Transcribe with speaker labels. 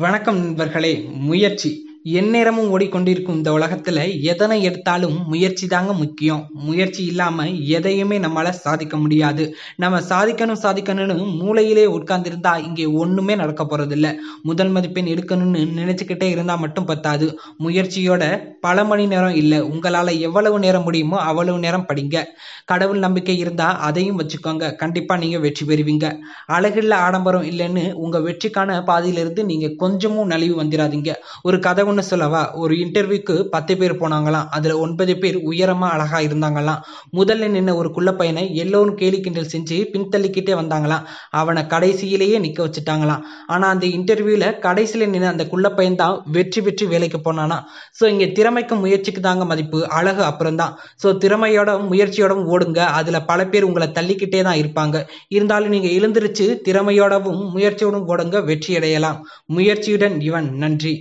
Speaker 1: வணக்கம் நண்பர்களே முயற்சி. எந்நேரமும் ஓடிக்கொண்டிருக்கும் இந்த உலகத்துல எதனை எடுத்தாலும் முயற்சி தாங்க முக்கியம். முயற்சி இல்லாம எதையுமே நம்மளால சாதிக்க முடியாது. நம்ம சாதிக்கணும் சாதிக்கணும்னு மூளையிலே உட்கார்ந்திருந்தா இங்கே ஒண்ணுமே நடக்க போகிறதில்ல முதல் மதிப்பெண் எடுக்கணும்னு நினைச்சுக்கிட்டே இருந்தா மட்டும் பத்தாது. முயற்சியோட பல மணி நேரம் இல்ல. உங்களால எவ்வளவு நேரம் முடியுமோ அவ்வளவு நேரம் படிங்க. கடவுள் நம்பிக்கை இருந்தா அதையும் வச்சுக்கோங்க. கண்டிப்பா நீங்க வெற்றி பெறுவீங்க. அழகில்ல ஆடம்பரம் இல்லைன்னு உங்க வெற்றிக்கான பாதையிலிருந்து நீங்க கொஞ்சமும் நலிவு வந்துடாதீங்க ஒரு கதை ஒன்று சொல்லவா? ஒரு இன்டர்வியூக்கு பத்து பேர் போனாங்களாம். அதில் ஒன்பது பேர் உயரமா அழகா இருந்தாங்களாம். முதல்ல நின்ன ஒரு குள்ள பையனை எல்லோரும் கேலி கிண்டல் செஞ்சு பின்தள்ளிக்கிட்டே வந்தாங்களாம். அவனை கடைசியிலேயே நிற்க வச்சுட்டாங்களாம். ஆனால் அந்த இன்டர்வியூவில் கடைசியில் நின்று அந்த குள்ள பையன் தான் வெற்றி பெற்று வேலைக்கு போனானா? ஸோ இங்கே திறமைக்கும் முயற்சிக்கு தாங்க மதிப்பு. அழகு அப்புறம் தான் ஸோ திறமையோட முயற்சியோடவும் ஓடுங்க. அதில் பல பேர் உங்களை தள்ளிக்கிட்டே தான் இருப்பாங்க. இருந்தாலும் நீங்கள் எழுந்திருச்சு திறமையோடவும் முயற்சியோடும் ஓடுங்க. வெற்றி அடையலாம். முயற்சியுடன் இவன். நன்றி.